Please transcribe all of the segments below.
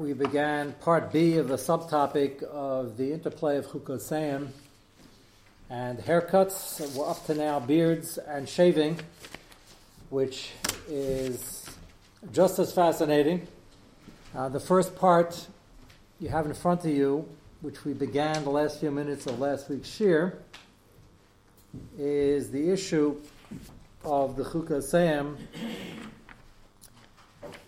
we began part B of the subtopic of the interplay of Chukosayim and haircuts. We're up to now beards and shaving, which is just as fascinating. Uh, the first part you have in front of you, which we began the last few minutes of last week's shir, is the issue of the Chukosayim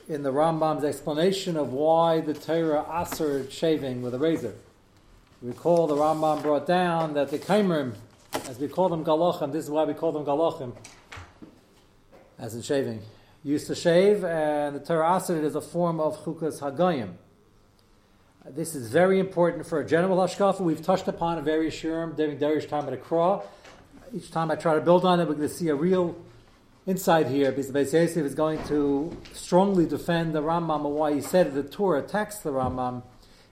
in the Rambam's explanation of why the Torah assered shaving with a razor. Recall the Rambam brought down that the Kaimrim, as we call them Galachim, this is why we call them Galachim, as in shaving, used to shave, and the Torah assered is a form of Chukas Hagayim. This is very important for a general hashkafa. We've touched upon a very shirim during Darish time at Akra. Each time I try to build on it, we're going to see a real inside here, because Beis is going to strongly defend the Rambam and why he said the Torah attacks the Rambam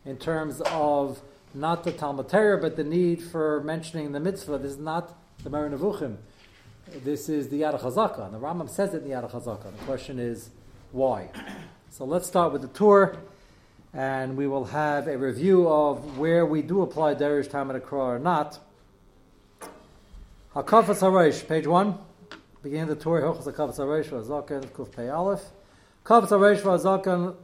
in terms of not the Talmud Torah, but the need for mentioning the mitzvah. This is not the Moreh Nevuchim. This is the Yad HaChazaka. And the Rambam says it in the Yad HaChazaka. The question is, why? So let's start with the Torah, and we will have a review of where we do apply Derish Talmud Akra or not. Hakafas Haresh, page one. Begin the Torah Hilchos HaKavas HaReish VaZaken Kuf Pei Aleph. Kavas HaReish VaZaken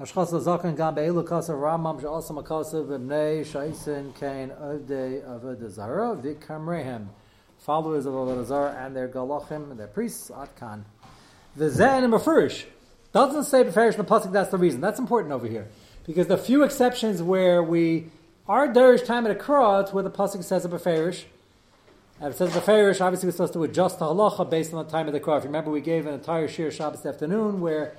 Hashchas HaZaken Gam Be'elu Kasav Ramam She'asam HaKasav B'nei Shaisin Kain Ovdei Avodah Zara V'kamrehem Followers of Avodah Zara and their Galachim and their priests Atkan. The Zen and Mefurish doesn't say Beferish in the Pasuk that's the reason. That's important over here. Because the few exceptions where we are Derish time at a cross where the Pasuk says a Beferish it says the Farish, obviously we're supposed to adjust the halacha based on the time of the crop. Remember, we gave an entire shir Shabbos afternoon where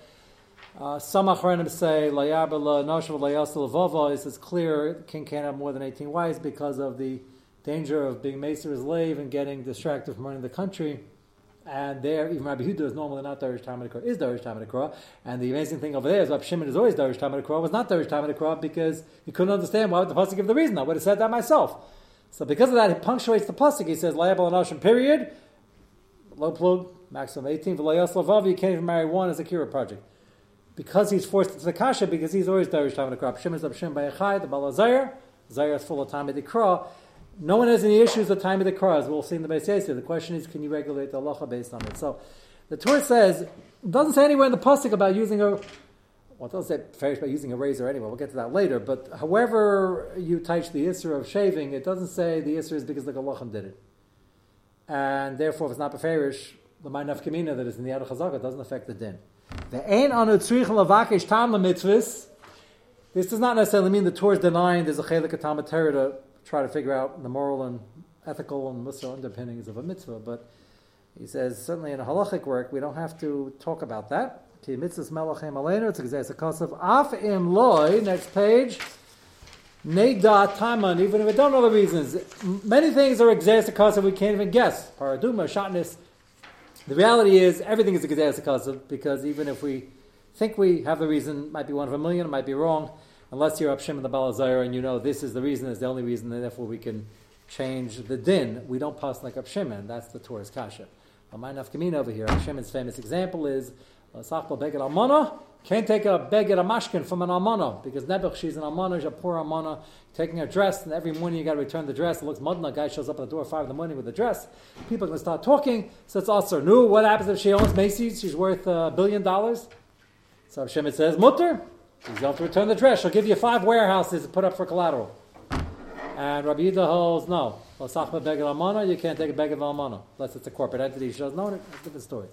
uh, some achronim say layabela noshav layasel vava. It's clear king can't have more than eighteen wives because of the danger of being maester as slave and getting distracted from running the country. And there, even Rabbi Yehuda is normally not Darish Talmud Akra, is Darish Talmud Akra. And the amazing thing over there is Rabbi Shimon is always Darish Talmud Akra, was not Darish Talmud Akra because he couldn't understand why would the Pasuk give the reason. I would have said that myself. So because of that, he punctuates the pasuk. He says, "Layabal anoshim." Period. Low plug, maximum eighteen. V'layas lavav. You can't even marry one as a kira project. Because he's forced into the kasha, because he's always darish time in the crop. Shem is Shem by the balazayir. Zayir is full of time of the kra. No one has any issues with time of the kra, as we'll see in the base The question is, can you regulate the halacha based on it? So, the Torah says, doesn't say anywhere in the pasuk about using a well, it doesn't say farish by using a razor anyway. We'll get to that later. But however you touch the isser of shaving, it doesn't say the isser is because the galachim did it, and therefore if it's not beferish, the ma'naf kamina that is in the Yad Chazaka doesn't affect the din. The ein anu tzrich lavakish tam. This does not necessarily mean the Torah is denying there's a chelik of to try to figure out the moral and ethical and mussar underpinnings of a mitzvah, but he says certainly in a halachic work we don't have to talk about that. Ki mitzvahs melachem aleinu, it's a kasav. Af im loy, next page. Neda taman, even if we don't know the reasons. Many things are exercise kasav we can't even guess. Paraduma, shatness. The reality is everything is a exercise kasav because even if we think we have the reason, might be one of a million, it might be wrong. Unless you're Upshim in the Balazar and you know this is the reason, is the only reason, and therefore we can change the din. We don't pass like Upshim, and that's the Torah's kasha. But my nafkamina over here, Upshim's famous example is Sachba beged almana can't take a beged a mashkin from an almana because Nebuch she's an almana, she's a poor almana, taking her dress, and every morning you got to return the dress. It looks mudna. Guy shows up at the door at five in the morning with the dress. People are going to start talking. So it's also new. What happens if she owns Macy's? She's worth a billion dollars. So Shemit says, Mutter, she's going to return the dress. She'll give you five warehouses to put up for collateral. And Rabbi Yehuda holds no. Well, Lasachba beged almana, you can't take a beged almana unless it's a corporate entity. She doesn't own it. That's a different story.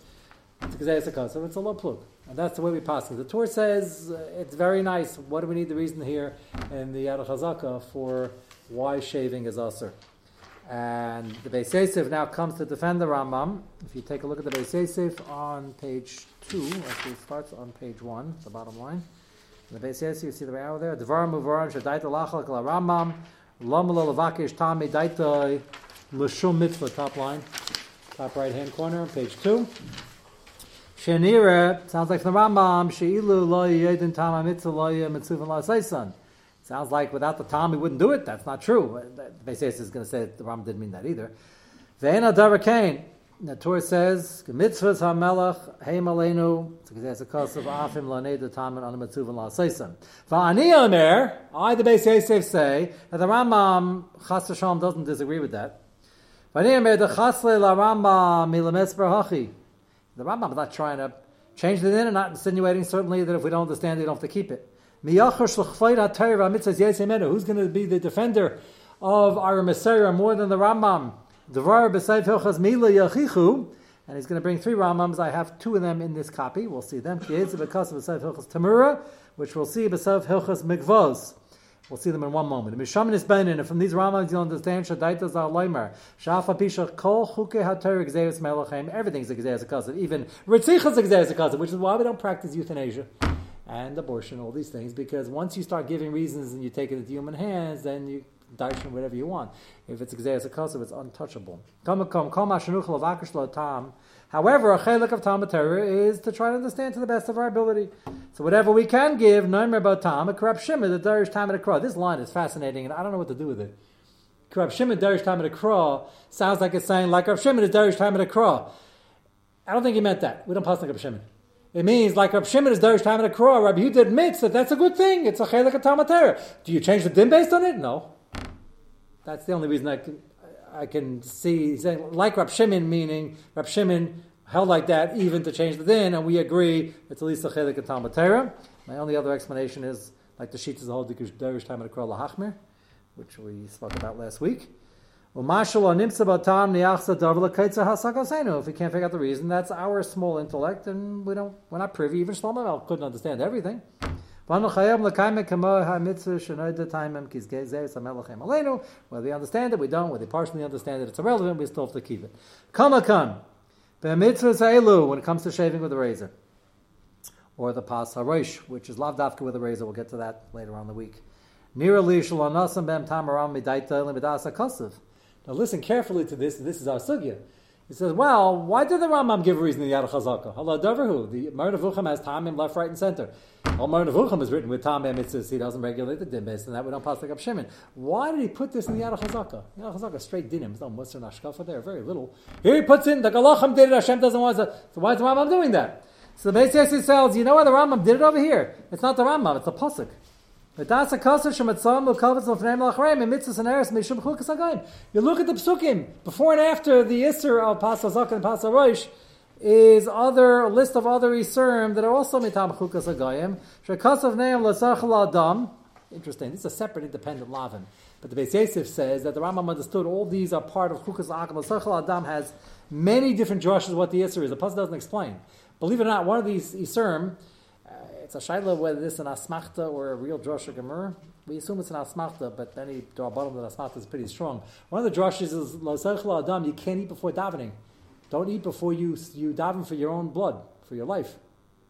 It's a so it's a low plug. And that's the way we pass it. The Torah says uh, it's very nice. What do we need the reason here in the Yad Chazaka for why shaving is usher? And the Beis Yosef now comes to defend the Rambam. If you take a look at the Beis Yosef on page two, actually it starts on page one, the bottom line. In the Beis Yosef, you see the arrow there. Dvar muvaran shadaita lachal la Rambam lam lavakish tami daita l'shum mitzvah, top line, top right hand corner, on page two. Shenira sounds like from the Rambam. Sheilu lo yedin tam mitzvah lo mitzvah la seisan. Sounds like without the tam he wouldn't do it. That's not true. Beises is going to say the Rambam didn't mean that either. Ve'ena darakain. The Torah says, "Mitzvahs hamelach heim aleinu." It's a cause of afim lanei the tamen on the mitzvah la'aseisem. Va'ani omer, I the Beis Yosef say that the Rambam Chas doesn't disagree with that. Va'ani omer the Chasle la Rambam milames brahachi. The Rambam is not trying to change the din and not insinuating certainly that if we don't understand it, you don't have to keep it. Who's going to be the defender of our Messiah more than the Rambam? And he's going to bring three Rambams. I have two of them in this copy. We'll see them. Which we'll see hilchas mikvos. We'll see them in one moment. Mishamin is benin, and from these Rambams you'll understand Shadaitas al Leimer. Shafa pisha kol chuke hater exeus melachem. Everything's exeus akasim. Even ritzichas exeus akasim, which is why we don't practice euthanasia and abortion, all these things, because once you start giving reasons and you take it into human hands, then you darshan whatever you want. If it's exeris akasav, it's untouchable. However, a chelik of Talmud is to try to understand to the best of our ability. So whatever we can give, no about Tam, a corrupt shimmer, the Darish Tam Akra. This line is fascinating, and I don't know what to do with it. Corrupt shimmer, Darish Tam Akra sounds like it's saying like Rav Shimon is Darish Tam Akra. I don't think he meant that. We don't pass like Rav Shimon. It means like Rav Shimon is Darish Tam Akra. Rabbi Yehuda admits that that's a good thing. It's a chelik of Talmud. Do you change the din based on it? No. That's the only reason I can, I can see. Saying, like Rab Shimon, meaning Rab Shimon held like that even to change the din, and we agree it's at least a chelik and Talmud Torah. My only other explanation is like the sheet is the whole Derish time at Lahachmir, which we spoke about last week. If we can't figure out the reason, that's our small intellect, and we don't, we're not privy. Even Shlomo couldn't understand everything. Whether we understand it, we don't. Whether we partially understand it, it's irrelevant. We still have to keep it. Kamakan, when it comes to shaving with a razor, or the pas harosh, which is lavdafka with a razor. We'll get to that later on the week. Now listen carefully to this. This is our sugya. He says, well, why did the Rambam give a reason in the Yad Chazaka? Allah Davarhu. The Nevuchim has Tamim left, right, and center. Moreh Nevuchim is written with Tamim It says He doesn't regulate the based on that. We don't pass like Shimon. Why did he put this in the Yad Chazaka? Yad Chazaka straight dinim. There's no Musar Nashkafa there. Very little. Here he puts in the Galachim did it. Hashem doesn't want to. So why is the Rambam doing that? So the Beis Yosef says, you know why the Rambam did it over here? It's not the Rambam. It's the pasuk. You look at the psukim before and after the Isser of Pasal Zakan and Pasal Rosh is other list of other Isurim that are also mitam chukas agayim. Shekasav neim lasachal adam. Interesting. This is a separate, independent lavin. But the Beis Yosef says that the Rambam understood all these are part of chukas agam. Lasachal adam has many different drushes what the Isser is. The pasuk doesn't explain. Believe it or not, one of these Isurim it's a shaila whether this is an asmachta or a real drasha gemur. We assume it's an asmachta, but then he draw bottom that asmachta is pretty strong. One of the drashas is la adam. You can't eat before davening. Don't eat before you you daven for your own blood, for your life.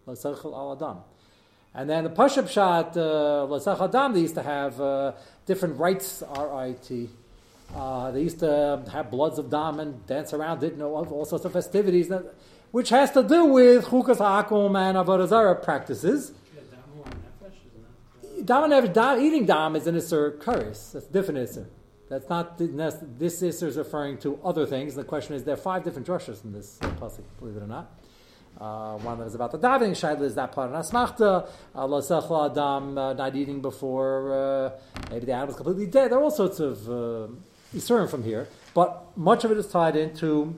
La al adam. And then the Pashup shot, uh, Adam, they used to have uh, different rites, R-I-T. Uh, they used to have bloods of Dam and dance around it, and all, all sorts of festivities which has to do with chukas hakum and avodah practices. Dam and eating dam is an isser karis. That's different isser. That's not this isser is referring to other things. The question is there are five different drushes in this pasuk. Believe it or not. Uh, one that is about the davening shaila is that part of asmachta. Allah adam uh, not eating before uh, maybe the animal is completely dead. There are all sorts of uh, from here, but much of it is tied into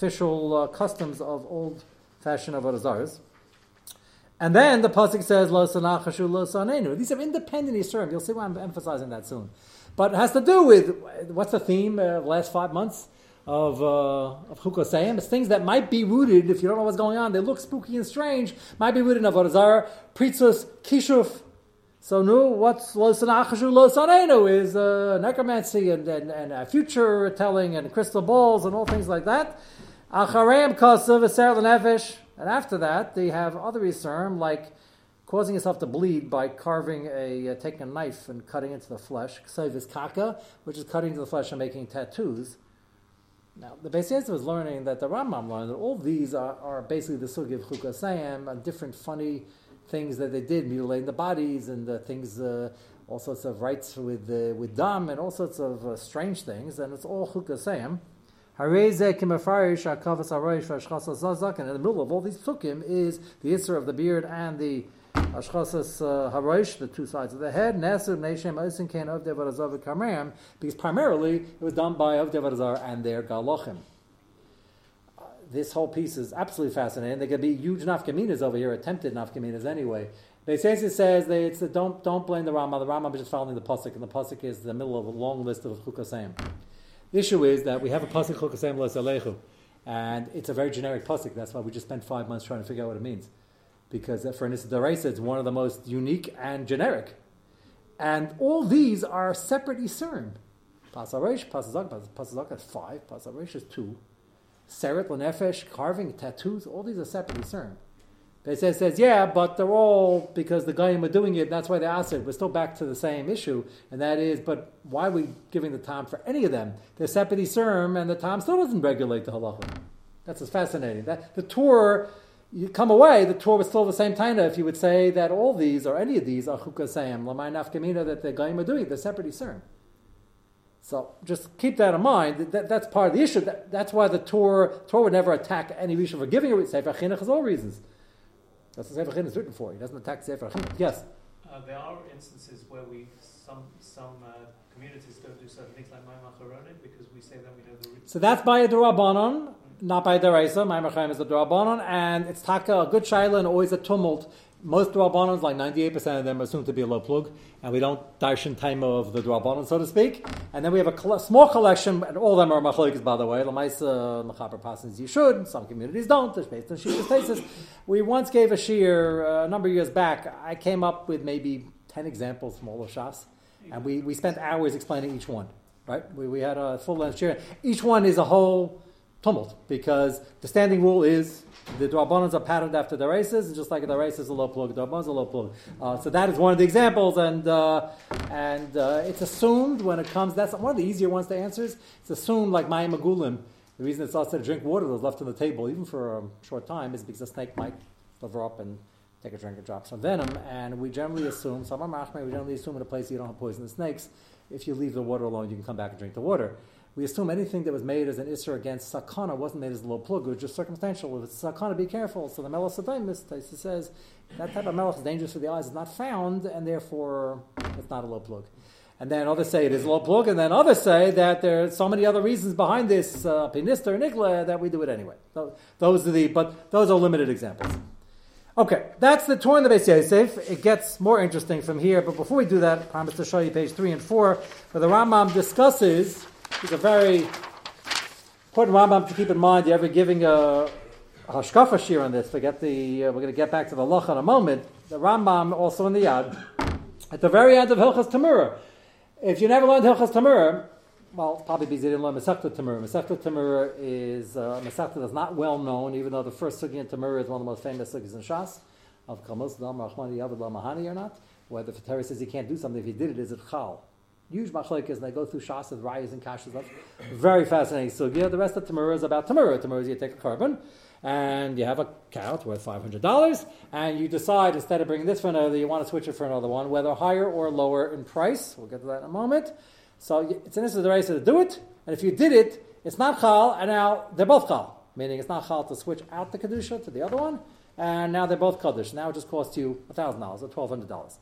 official uh, customs of old fashioned avodah And then the pasuk says lo sanachashu lo sanenu. These are independent Yisurim. You'll see why I'm emphasizing that soon. But it has to do with what's the theme of the last five months of uh, of. It's things that might be rooted if you don't know what's going on. They look spooky and strange. Might be rooted in avodah zarah, pritzus, kishuf. So nu, what's lo sanenu is uh, necromancy and, and, and uh, future telling and crystal balls and all things like that. Achareim kasav eser nefesh. And after that, they have other Yisurim, like causing yourself to bleed by carving a, uh, taking a knife and cutting into the flesh. Ksav kaka, which is cutting into the flesh and making tattoos. Now, the Beis was learning that the Rambam learned that all these are, are basically the sugi of chukasayim different funny things that they did, mutilating the bodies and the things, uh, all sorts of rites with uh, with dam and all sorts of uh, strange things, and it's all chukasayim. Hareze kimafarish zazak, and in the middle of all these psukim is the isser of the beard and the ashchasas uh, haroish, the two sides of the head. Nesu neshem oisin ken of devarazar v'kameram, because primarily it was done by of devarazar and their galochim this whole piece is absolutely fascinating. There could be huge nafkaminas over here, attempted nafkaminas anyway. Beisesis says that it's the, don't don't blame the Rama. The Rama is just following the pasuk, and the pasuk is the middle of a long list of chukasayim. The issue is that we have a pasuk chukasayim alechu, and it's a very generic pasuk. That's why we just spent five months trying to figure out what it means, because uh, for Nisa Daraisa, it's one of the most unique and generic, and all these are separate isurim. Pasaresh, pasazak, pasazak is five. Pasaresh is two. Seret Lanefesh, carving, tattoos, all these are separate discerned. They says, says, yeah, but they're all because the Goyim are doing it, that's why they asked it. We're still back to the same issue, and that is, but why are we giving the time for any of them? They're separate Yisurim, and the time still doesn't regulate the halacha. That's fascinating. That the tour, you come away, the tour was still the same taina if you would say that all these, or any of these, are chukasayim, lamay nafkamina, that the Goyim are doing, they're separate Yisurim. So just keep that in mind. That, that's part of the issue. That, that's why the Torah, tour would never attack any reason for giving a Sefer Chinuch for all reasons. That's what Sefer Chinuch is written for. He doesn't attack Sefer Chinuch. Yes? Uh, there are instances where we, some, some uh, communities don't do certain things like Maimach because we say that we know the root. So that's by a Durabanon, not by a Deraisa. Maimach is a Durabanon, and it's taka, a good shaila, and always a tumult most Dwabonans, like 98% of them, are assumed to be a low plug, and we don't darshan time of the Dwabonan, so to speak. And then we have a small collection, and all of them are machloikas, by the way. Lamaisa, Machaber Pasins, you should. Some communities don't. There's based on Shir's thesis. We once gave a shear uh, a number of years back. I came up with maybe 10 examples from all of Shas, and we, we spent hours explaining each one. Right? We, we had a full length shear. Each one is a whole tumult because the standing rule is the Dwabonans are patterned after the races, and just like the races a low plug, the Dwabonans a low plug. Uh, so that is one of the examples, and uh, and uh, it's assumed when it comes. That's one of the easier ones to answer. It's assumed like Mayim Magulim. The reason it's also to drink water that was left on the table, even for a short time, is because a snake might liver up and take a drink and drop some venom. And we generally assume, some of we generally assume in a place you don't have poisonous snakes, if you leave the water alone, you can come back and drink the water we assume anything that was made as an isser against sakana wasn't made as a low plug, it was just circumstantial. If it's sakana, be careful. So the melech Taisa says, that type of melech is dangerous for the eyes, is not found, and therefore it's not a low plug. And then others say it is a low plug, and then others say that there are so many other reasons behind this, uh, pinister and igla, that we do it anyway. So those are the, but those are limited examples. Okay, that's the Torah in the Beis Yosef. It gets more interesting from here, but before we do that, I promise to show you page three and four, where the Rambam discusses it's a very important Rambam to keep in mind. You're ever giving a, hashkafa shir on this. Forget the. Uh, we're going to get back to the loch in a moment. The Rambam also in the Yad at the very end of Hilchas Tamura. If you never learned Hilchas Tamura, well, probably because you didn't learn Masechta Tamura. Masechta Tamura is uh, Masechta that's not well known, even though the first sugi in Tamura is one of the most famous sugis in Shas of Kalmos Dam Rachmani Yavad Mahani or not. Whether the Torah says he can't do something, if he did it, is it Chal? Huge and they go through shas with rayas and kashas. Very fascinating So sugya. The rest of Tamura is about Tamura. Tamura is you take a carbon, and you have a cow, it's worth $500, and you decide instead of bringing this for another, you want to switch it for another one, whether higher or lower in price. We'll get to that in a moment. So it's an instant race to do it, and if you did it, it's not chal, and now they're both chal, meaning it's not chal to switch out the kedusha to the other one, and now they're both kaddish. Now it just costs you $1,000 or $1,200.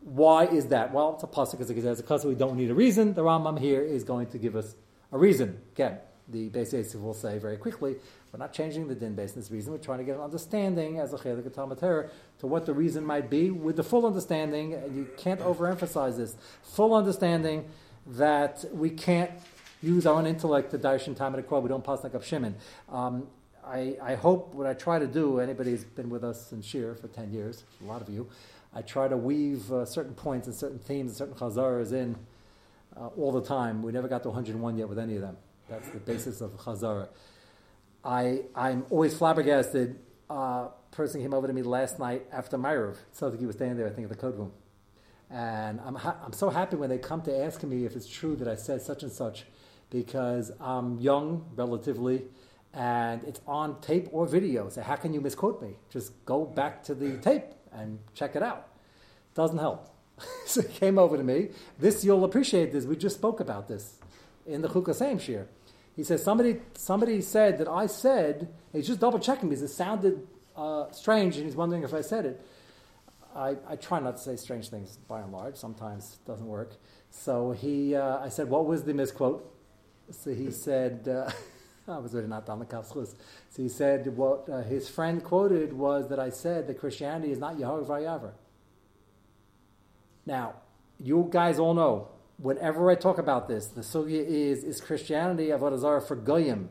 Why is that? Well, it's a pasuk because it says because we don't need a reason. The Rambam here is going to give us a reason. Again, the Beis will say very quickly, we're not changing the din based on this reason. We're trying to get an understanding as a chelik of to what the reason might be, with the full understanding, and you can't overemphasize this, full understanding that we can't use our own intellect to darshan time at a We don't pass like up Shimon. Um, I, I hope what I try to do, anybody who's been with us in Shir for 10 years, a lot of you, I try to weave uh, certain points and certain themes and certain chazaras in uh, all the time. We never got to 101 yet with any of them. That's the basis of chazara. I, I'm always flabbergasted. A uh, person came over to me last night after Maariv. Sounds like he was standing there, I think, in the code room. And I'm, ha- I'm so happy when they come to ask me if it's true that I said such and such because I'm young, relatively, and it's on tape or video. So how can you misquote me? Just go back to the tape and check it out. Doesn't help. so he came over to me. This, you'll appreciate this. We just spoke about this in the Chukasayim Shir. He says somebody somebody said that I said. He's just double checking because it sounded uh, strange, and he's wondering if I said it. I, I try not to say strange things by and large. Sometimes it doesn't work. So he, uh, I said, what was the misquote? So he said, uh, I was really not the kapslus. So he said what uh, his friend quoted was that I said that Christianity is not Yehovah Vayaver. Now, you guys all know, whenever I talk about this, the sugya is, is Christianity Avodah Zarah for Goyim?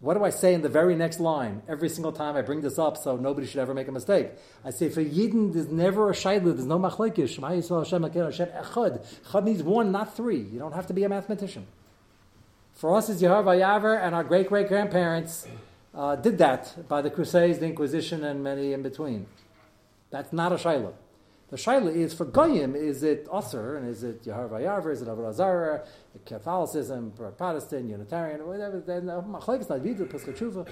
What do I say in the very next line? Every single time I bring this up, so nobody should ever make a mistake. I say for Yidden, there's never a shayla, there's no Yisrael Hashem Hashem Echad. Echad needs one, not three. You don't have to be a mathematician. For us, it's Yehovah Yaver, and our great great grandparents uh, did that by the Crusades, the Inquisition, and many in between. That's not a shayla. The shaila is for goyim: is it Usr and is it Yehovah Yaver? Is it Avodah? Catholicism, Protestant, Unitarian, whatever? Then uh, machlekes.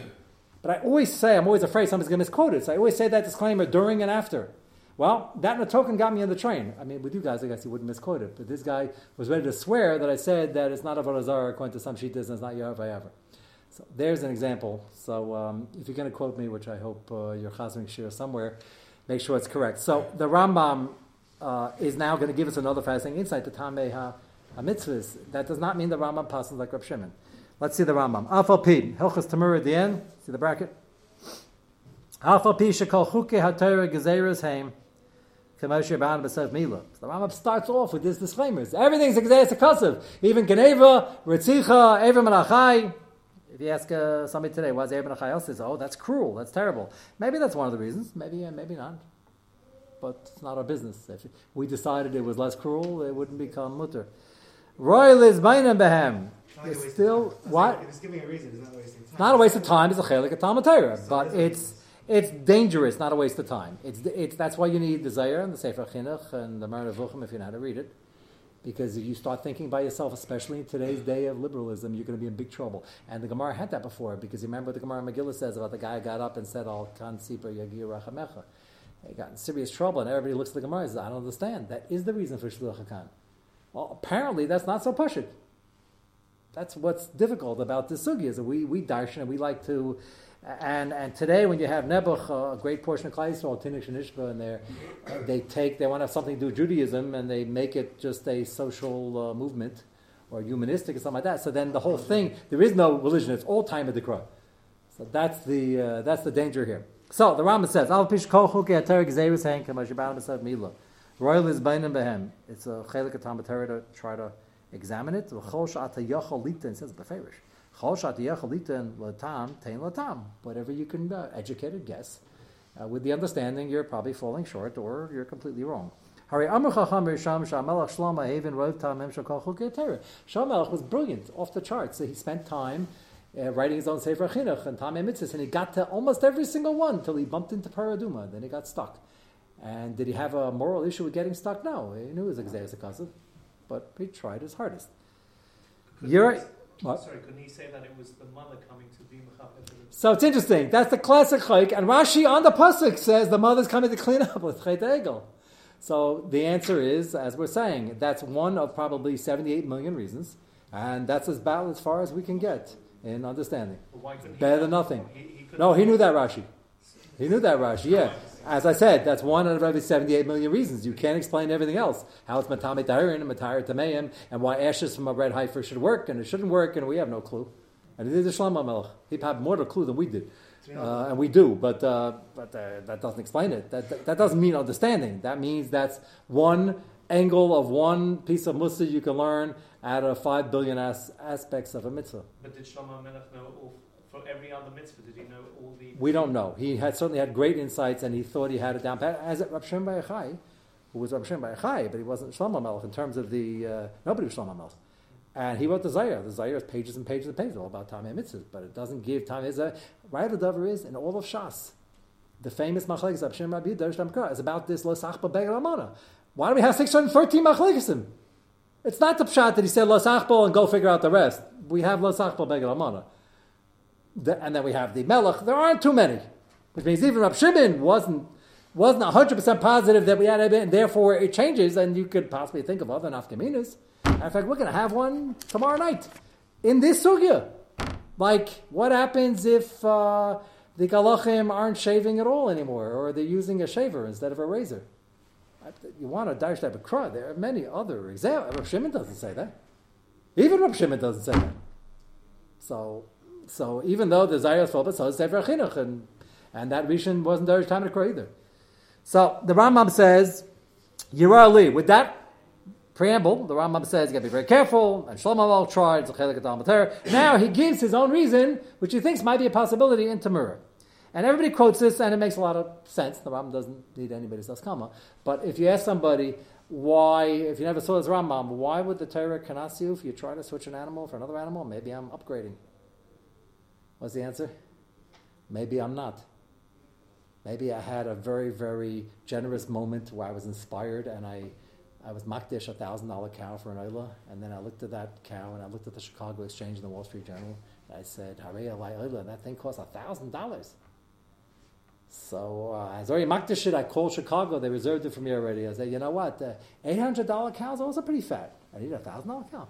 But I always say, I'm always afraid somebody's going to misquote it. So I always say that disclaimer during and after. Well, that in a token got me on the train. I mean, with you guys, I guess you wouldn't misquote it. But this guy was ready to swear that I said that it's not Avodah Zarah according to some shittas and it's not Yehovah ever. So there's an example. So um, if you're going to quote me, which I hope uh, you're chazing share somewhere, make sure it's correct. So the Rambam uh, is now going to give us another fascinating insight to Tamei HaMitzvahs. That does not mean the Rambam passes like Rab Shimon. Let's see the Rambam. Afal Pi, Hilchas Tamur at the end. See the bracket? Afal Pi shekol chuke ha-Torah gezeres heim. Kamoshe Ban B'Sev Mila. So the Rambam starts off with these disclaimers. Everything's Exeis Akasav. Even Geneva, Ritzicha, Evim Menachai. If you ask uh, somebody today, why is Evim Menachai says, oh, that's cruel, that's terrible. Maybe that's one of the reasons. Maybe, uh, maybe not. But it's not our business. If we decided it was less cruel, it wouldn't become mutter. Royal is Bainim Behem. It's still, what? It's giving a reason, it's not wasting time. Not a waste of time, it's a chelik of Talmud Torah. But it's it's dangerous, not a waste of time. It's, it's, that's why you need the Zohar and the Sefer Chinuch and the Moreh Nevuchim if you know how to read it. Because if you start thinking by yourself, especially in today's day of liberalism, you're going to be in big trouble. And the Gemara had that before, because you remember what the Gemara Megillah says about the guy who got up and said, Al kan sipa yagir rachamecha. He got in serious trouble, and everybody looks at the Gemara and says, I don't understand. That is the reason for Shluch HaKan. Well, apparently that's not so pushit. That's what's difficult about this sugi, is that we, we darshan and we like to and and today, when you have Nebuch, a great portion of Klal Yisrael, Tinnish and Ishba, and there, they take they want to have something to do with Judaism, and they make it just a social uh, movement or humanistic or something like that. So then the whole thing, there is no religion; it's all time of the crow. So that's the uh, that's the danger here. So the Rambam says, "Al pish kol chukei ater gzeirus hen kamashibanim b'sav mila." Royal is bainim behem. It's a chelik Talmud to try to examine it. V'chol sha'ata yachol lita, and says beferish. Whatever you can uh, educate or guess, uh, with the understanding you're probably falling short or you're completely wrong. Shamelech was brilliant, off the charts. So he spent time uh, writing his own Sefer Chinuch and Tamei Mitzvahs, and he got to almost every single one until he bumped into Paraduma. Then he got stuck. And did he have a moral issue with getting stuck? No, he knew it was a but he tried his hardest. You're, what? Sorry, couldn't he say that it was the mother coming to be? So it's interesting. That's the classic chayk, and Rashi on the pasuk says the mother's coming to clean up with chayt egel. So the answer is, as we're saying, that's one of probably 78 million reasons, and that's as bad as far as we can get in understanding. Better than nothing. He, he no, he knew that Rashi. He knew that Rashi. Yeah. As I said, that's one out of every 78 million reasons. You can't explain everything else. How it's matame tahirin and matayir tameim, and why ashes from a red heifer should work and it shouldn't work, and we have no clue. And it is the Shlomo Melech. He had more of a clue than we did. Uh, and we do, but, uh, but uh, that doesn't explain it. That, that, that, doesn't mean understanding. That means that's one angle of one piece of mussar you can learn out of five billion as- aspects of a mitzvah. But did Shlomo Melech know all for every other mitzvah? Did he know all the? We don't know. He had certainly had great insights, and he thought he had it down pat. As Rab Shem Bayachai, who was Rab Shem Bayachai, but he wasn't Shlomo Melech in terms of the uh, nobody was Shlomo Melech. And he wrote the Zohar. The Zohar is pages and pages and pages, all about Tamei Mitzvahs, but it doesn't give Tamei Zayar. Right the Dover is in all of Shas. The famous Machlekes Rab Shem Rabbi Dersh is about this Lo Sachba Begel Amana. Why do we have 613 Machlekesim? It's not the pshat that he said Lo Sachbal and go figure out the rest. We have Lo Sachbal Begel Amana the, and then we have the Melech. There aren't too many, which means even Rab Shimon wasn't wasn't hundred percent positive that we had it, and therefore it changes. And you could possibly think of other nafkaminas. In fact, we're going to have one tomorrow night in this sugya. Like, what happens if uh, the galachim aren't shaving at all anymore, or they're using a shaver instead of a razor? You want a dash type of crud. There are many other examples. Rav Shimon doesn't say that. Even Rav Shimon doesn't say that. So, so even though the Zayas Phobos says Sefer Chinuch, and, and that Rishon wasn't Darish to either. So the Rambam says, Yirah Ali, with that preamble, the Rambam says you got to be very careful, and Shlomo tried, now he gives his own reason, which he thinks might be a possibility in Tamura. And everybody quotes this, and it makes a lot of sense. The Rambam doesn't need anybody's Askama. But if you ask somebody why, if you never saw this Rambam, why would the Torah cannot you if you try to switch an animal for another animal? Maybe I'm upgrading. What's the answer? Maybe I'm not. Maybe I had a very, very generous moment where I was inspired and I, I was makdish a thousand dollar cow for an oila, and then I looked at that cow and I looked at the Chicago Exchange and the Wall Street Journal. And I said, Hare oila, and that thing costs a thousand dollars. So uh, I was already makdish it. I called Chicago. They reserved it for me already. I said, you know what? Uh, $800 cows are also pretty fat. I need a $1,000 cow.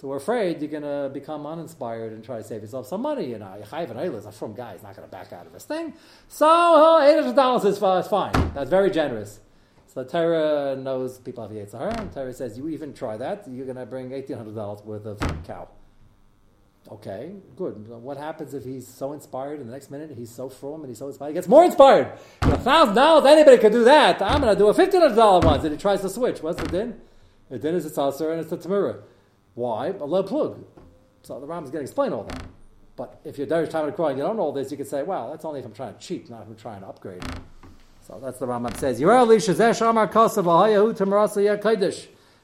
So we're afraid you're going to become uninspired and try to save yourself some money. You know, Chayiv and is a from guy. He's not going to back out of this thing. So uh, $800 is, fine. That's very generous. So Torah knows people have Yetzirah, and Torah says, you even try that, you're going to bring $1,800 worth of cow. Okay, good. What happens if he's so inspired and the next minute he's so from and he's so inspired, he gets more inspired? A thousand dollars, anybody could do that. I'm going to do a fifteen hundred dollar one. And he tries to switch. What's the din? The din is it's also and it's the tamura. Why? A low plug. So the Ram is going to explain all that. But if you're Darish cry and you don't know all this, you could say, well, that's only if I'm trying to cheat, not if I'm trying to upgrade. So that's the Rambam says.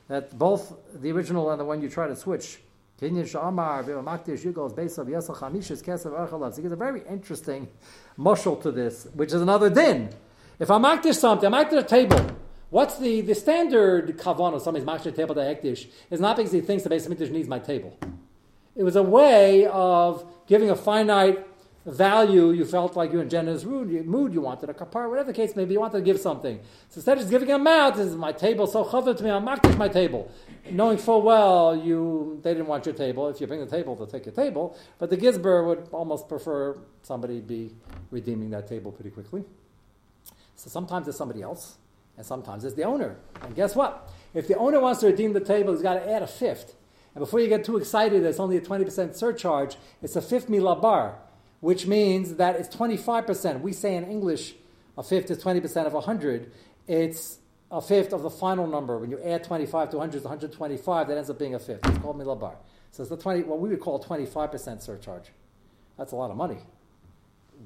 That both the original and the one you try to switch he gives a very interesting mushal to this, which is another din. If I'm Makdish something, I'm Makdish a table. What's the, the standard kavan of somebody's Makdish table to Hekdish is not because he thinks the base of needs my table. It was a way of giving a finite value, you felt like you're in generous mood, you wanted a kapar, whatever the case may be, you wanted to give something. So instead of just giving a amount, this is my table so chaver to me, I'm makdish my table. Knowing full well you they didn't want your table. If you bring the table, they'll take your table. But the Gizber would almost prefer somebody be redeeming that table pretty quickly. So sometimes it's somebody else, and sometimes it's the owner. And guess what? If the owner wants to redeem the table, he's got to add a fifth. And before you get too excited, it's only a 20% surcharge. It's a fifth milabar which means that it's 25%. We say in English a fifth is 20% of 100. It's a fifth of the final number. When you add 25 to 100, it's 125. That ends up being a fifth. It's called milabar. So it's the 20, what we would call a 25% surcharge. That's a lot of money.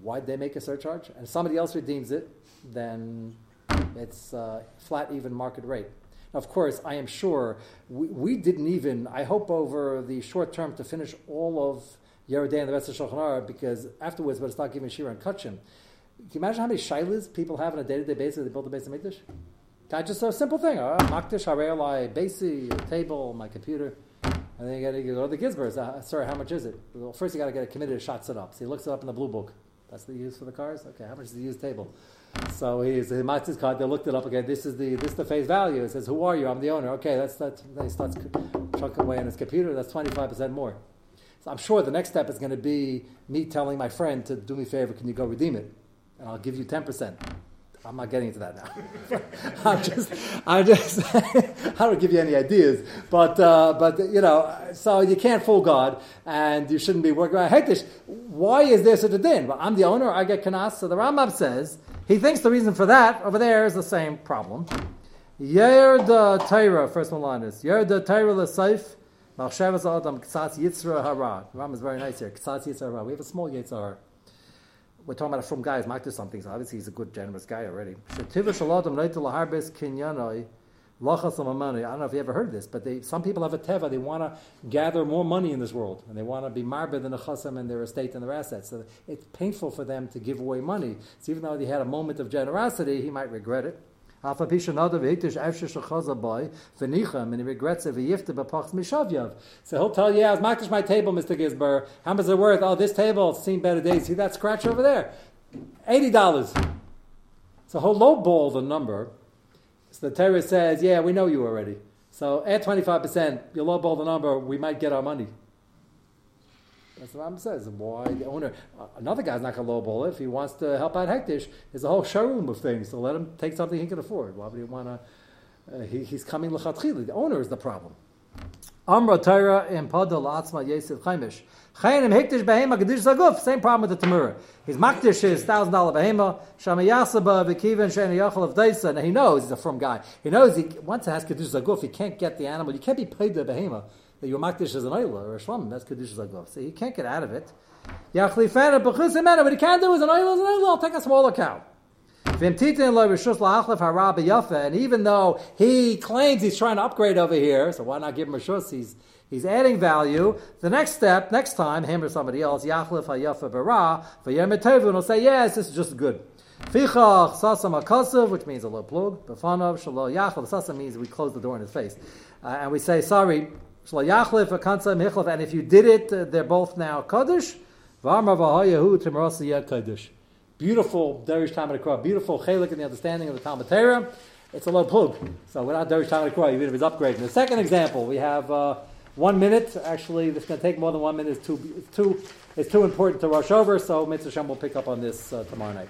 Why'd they make a surcharge? And if somebody else redeems it, then it's uh, flat, even market rate. Of course, I am sure we, we didn't even, I hope over the short term to finish all of Yerodei and the rest of Shulchan Aruch because afterwards but it's not giving Shira and Kachim. Can you imagine how many shilas people have on a day-to-day basis they build a base of Mikdash? I just a simple thing. Uh, Makdash, Harei Basi, table, my computer. And then you got to go to the Gizbers. Uh, sorry, how much is it? Well, first you got to get a committed shot set up. So he looks it up in the blue book. That's the use for the cars? Okay, how much is the used table? So he's, he marks his card. They looked it up again. This is the this is the face value. It says, "Who are you? I'm the owner." Okay, that's that. Then he starts chunking away on his computer. That's twenty five percent more. So I'm sure the next step is going to be me telling my friend to do me a favor, can you go redeem it? And I'll give you 10%. I'm not getting into that now. I'm just, I'm just, I don't give you any ideas, but, uh, but you know, so you can't fool God, and you shouldn't be working. This. Why is there such a din? Well, I'm the owner. I get kanas. So the Rambam says he thinks the reason for that over there is the same problem. Yer the Torah, first one line is Yer the Torah l'seif Machshavas Adam Ktsatz Yitzra Hara. The Ram is very nice here. Ktsatz Yitzra Hara. We have a small Yitzra We're talking about a from guy who's might do something, so obviously he's a good, generous guy already. I don't know if you ever heard this, but they, some people have a teva. They want to gather more money in this world, and they want to be marbe than a chasam in their estate and their assets. So it's painful for them to give away money. So even though he had a moment of generosity, he might regret it. Half a pisha nada v'hitish efshe shechaza boy v'nichem and he regrets it v'yifte b'pachs mishavyav. So he'll tell you, yeah, I was my table, Mr. Gisber. How much is it worth? Oh, this table, it's seen better days. See that scratch over there? Eighty dollars. So he'll lowball the number. So the Torah says, yeah, we know you already. So add 25%, you lowball the number, we might get our money. That's what I'm says. Why the owner, uh, another guy's not going to lowball it. If he wants to help out Hektish, there's a whole showroom of things. So let him take something he can afford. Why would he want to? Uh, he, he's coming lechatchili. The owner is the problem. Amra Torah in Pada Latzma Yesef Chaimish. Chayim Hektish Behema Gedish Zaguf. Same problem with the Tamura. His Makdish is thousand dollar Behema. Shama Yasaba V'Kivan Sheni Yachal of Daisa. And he knows he's a from guy. He knows he once it has Gedish Zaguf, he can't get the animal. You can't be paid the Behema that your Makdish is an Oila or a Shlam. That's Gedish Zaguf. So he can't get out of it. Yachlifana B'Chus Emena. What he can do is an Oila is an Oila. I'll take a smaller cow. And even though he claims he's trying to upgrade over here, so why not give him a shus? He's he's adding value. The next step, next time, him or somebody else, Yachlif Hayafa Bara, for Yemetevun will say, yes, this is just good. Fichach Sasam Akasav, which means a low plug. Befanav Shalom Yachlif. Sasam means we close the door in his face. Uh, and we say, sorry, And if you did it, uh, they're both now Kaddish. Beautiful Derish Talmud beautiful chelik in the understanding of the Talmud Torah. It's a low plug. So without Derish Talmud Akra, even if it's upgraded. The second example, we have uh, one minute. Actually, this is going to take more than one minute. It's too, it's too, it's too important to rush over. So Mitzvah Shem will pick up on this uh, tomorrow night.